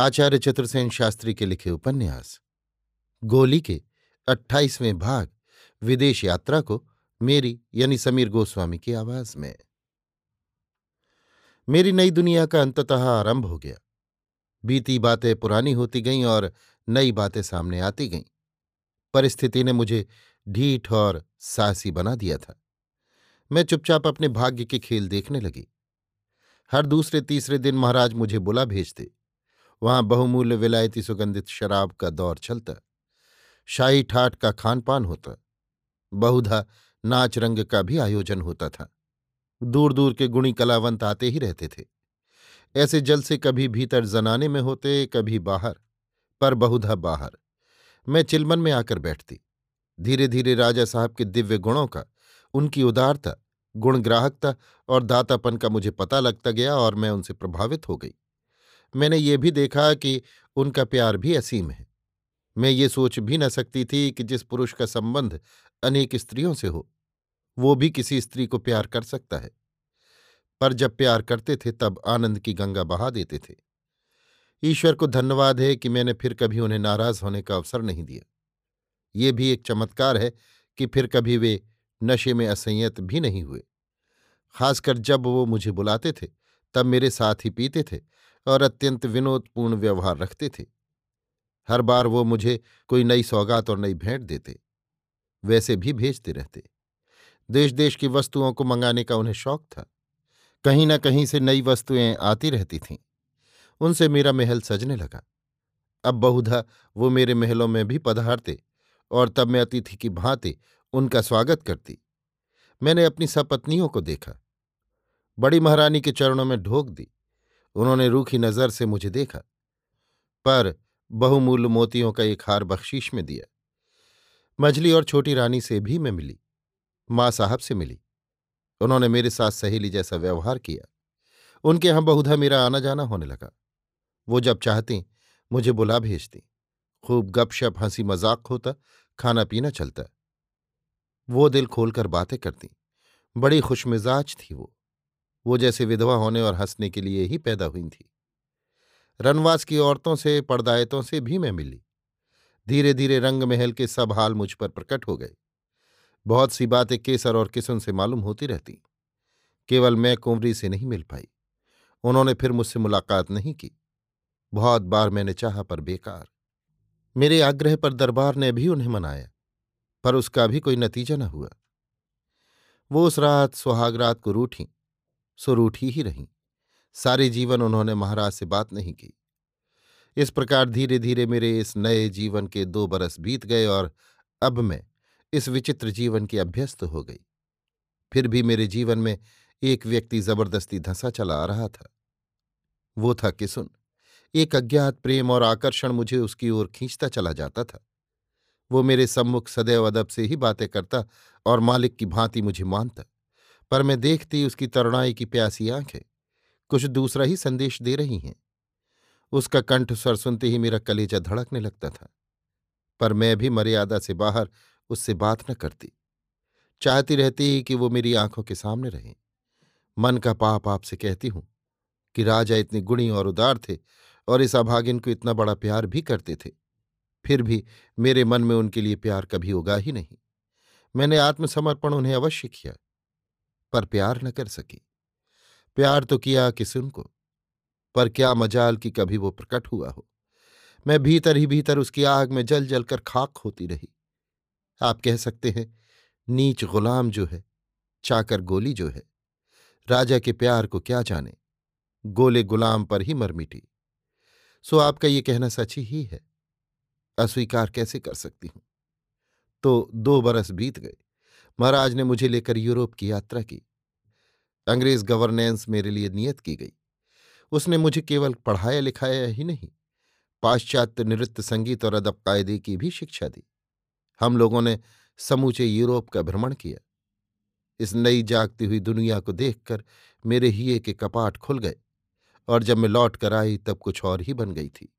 आचार्य चतुर्सेन शास्त्री के लिखे उपन्यास। गोली के अट्ठाईसवें भाग, विदेश यात्रा को मेरी यानी समीर गोस्वामी की आवाज़ में। मेरी नई दुनिया का अंततः आरंभ हो गया। बीती बातें पुरानी होती गईं और नई बातें सामने आती गईं। परिस्थिति ने मुझे ढीठ और साहसी बना दिया था। मैं चुपचाप अपने भाग्य के खेल देखने लगी। हर दूसरे तीसरे दिन महाराज मुझे बुला भेजते। वहाँ बहुमूल्य विलायती सुगंधित शराब का दौर चलता। शाही ठाट का खान पान होता। बहुधा नाच रंग का भी आयोजन होता था। दूर दूर के गुणी कलावंत आते ही रहते थे। ऐसे जल से कभी भीतर जनाने में होते, कभी बाहर, पर बहुधा बाहर। मैं चिलमन में आकर बैठती। धीरे धीरे राजा साहब के दिव्य गुणों का, उनकी उदारता गुणग्राहकता और दातापन का मुझे पता लगता गया और मैं उनसे प्रभावित हो गई। मैंने ये भी देखा कि उनका प्यार भी असीम है। मैं ये सोच भी न सकती थी कि जिस पुरुष का संबंध अनेक स्त्रियों से हो, वो भी किसी स्त्री को प्यार कर सकता है। पर जब प्यार करते थे, तब आनंद की गंगा बहा देते थे। ईश्वर को धन्यवाद है कि मैंने फिर कभी उन्हें नाराज़ होने का अवसर नहीं दिया। ये भी एक चमत्कार है कि फिर कभी वे नशे में असंयत भी नहीं हुए। खासकर जब वो मुझे बुलाते थे, तब मेरे साथ ही पीते थे और अत्यंत विनोदपूर्ण व्यवहार रखते थे। हर बार वो मुझे कोई नई सौगात और नई भेंट देते, वैसे भी भेजते रहते। देश देश की वस्तुओं को मंगाने का उन्हें शौक था। कहीं न कहीं से नई वस्तुएँ आती रहती थीं। उनसे मेरा महल सजने लगा। अब बहुधा वो मेरे महलों में भी पधारते और तब मैं अतिथि की भांति उनका स्वागत करती। मैंने अपनी सपत्नियों को देखा। बड़ी महारानी के चरणों में ढोक दी। उन्होंने रूखी नज़र से मुझे देखा, पर बहुमूल्य मोतियों का एक हार बख्शीश में दिया। मझली और छोटी रानी से भी मैं मिली, माँ साहब से मिली। उन्होंने मेरे साथ सहेली जैसा व्यवहार किया। उनके यहाँ बहुधा मेरा आना जाना होने लगा। वो जब चाहती, मुझे बुला भेजती। खूब गपशप हँसी मज़ाक होता खाना पीना चलता। वो दिल खोलकर बातें करती। बड़ी खुशमिजाज थी वो। वो जैसे विधवा होने और हंसने के लिए ही पैदा हुई थी। रनवास की औरतों से पर्दायतों से भी मैं मिली। धीरे धीरे रंग महल के सब हाल मुझ पर प्रकट हो गए। बहुत सी बातें केसर और किसुन से मालूम होती रहती। केवल मैं कुंवरी से नहीं मिल पाई। उन्होंने फिर मुझसे मुलाकात नहीं की। बहुत बार मैंने चाहा पर बेकार। मेरे आग्रह पर दरबार ने भी उन्हें मनाया, पर उसका भी कोई नतीजा न हुआ। वो उस रात सुहागरात को रूठी। सो रूठी ही रहीं। सारे जीवन उन्होंने महाराज से बात नहीं की। इस प्रकार धीरे धीरे मेरे इस नए जीवन के दो बरस बीत गए और अब मैं इस विचित्र जीवन की अभ्यस्त हो गई। फिर भी मेरे जीवन में एक व्यक्ति ज़बरदस्ती धंसा चला आ रहा था। वो था किसुन। एक अज्ञात प्रेम और आकर्षण मुझे उसकी ओर खींचता चला जाता था। वो मेरे सम्मुख सदैव अदब से ही बातें करता और मालिक की भांति मुझे मानता। पर मैं देखती उसकी तरुणाई की प्यासी आँखें। कुछ दूसरा ही संदेश दे रही हैं। उसका कंठ स्वर सुनते ही मेरा कलेजा धड़कने लगता था। पर मैं भी मर्यादा से बाहर उससे बात न करती। चाहती रहती कि वो मेरी आँखों के सामने रहे। मन का पाप आपसे कहती हूँ कि राजा इतने गुणी और उदार थे और इस अभागिन को इतना बड़ा प्यार भी करते थे। फिर भी मेरे मन में उनके लिए प्यार कभी उगा ही नहीं। मैंने आत्मसमर्पण उन्हें अवश्य किया। पर प्यार न कर सकी। प्यार तो किया किसी उनको, पर क्या मजाल कि कभी वो प्रकट हुआ हो। मैं भीतर ही भीतर उसकी आग में जल जल कर खाक होती रही। आप कह सकते हैं, नीच गुलाम जो है, चाकर गोली जो है, राजा के प्यार को क्या जाने, गोले गुलाम पर ही मर मिटी। सो आपका ये कहना सच ही है, अस्वीकार कैसे कर सकती हूँ? तो दो बरस बीत गए। महाराज ने मुझे लेकर यूरोप की यात्रा की। अंग्रेज़ गवर्नेंस मेरे लिए नियत की गई। उसने मुझे केवल पढ़ाया लिखाया ही नहीं, पाश्चात्य नृत्य, संगीत और अदब कायदे की भी शिक्षा दी। हम लोगों ने समूचे यूरोप का भ्रमण किया। इस नई जागती हुई दुनिया को देखकर मेरे हिये के कपाट खुल गए और जब मैं लौट कर आई तब कुछ और ही बन गई थी।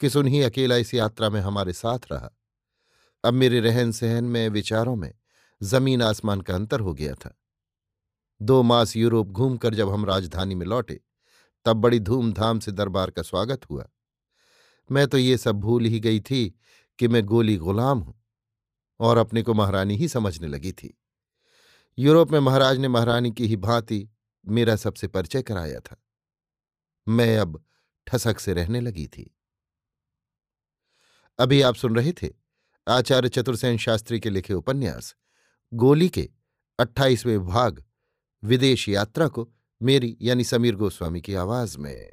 किसुन ही अकेला इस यात्रा में हमारे साथ रहा? अब मेरे रहन सहन में, विचारों में ज़मीन आसमान का अंतर हो गया था। दो मास यूरोप घूमकर जब हम राजधानी में लौटे, तब बड़ी धूमधाम से दरबार का स्वागत हुआ। मैं तो ये सब भूल ही गई थी कि मैं गोली गुलाम हूँ और अपने को महारानी ही समझने लगी थी। यूरोप में महाराज ने महारानी की ही भांति मेरा सबसे परिचय कराया था। मैं अब ठसक से रहने लगी थी। अभी आप सुन रहे थे आचार्य चतुर्सेन शास्त्री के लिखे उपन्यास। गोली के अट्ठाईसवें भाग विदेश यात्रा को मेरी यानी समीर गोस्वामी की आवाज़ में।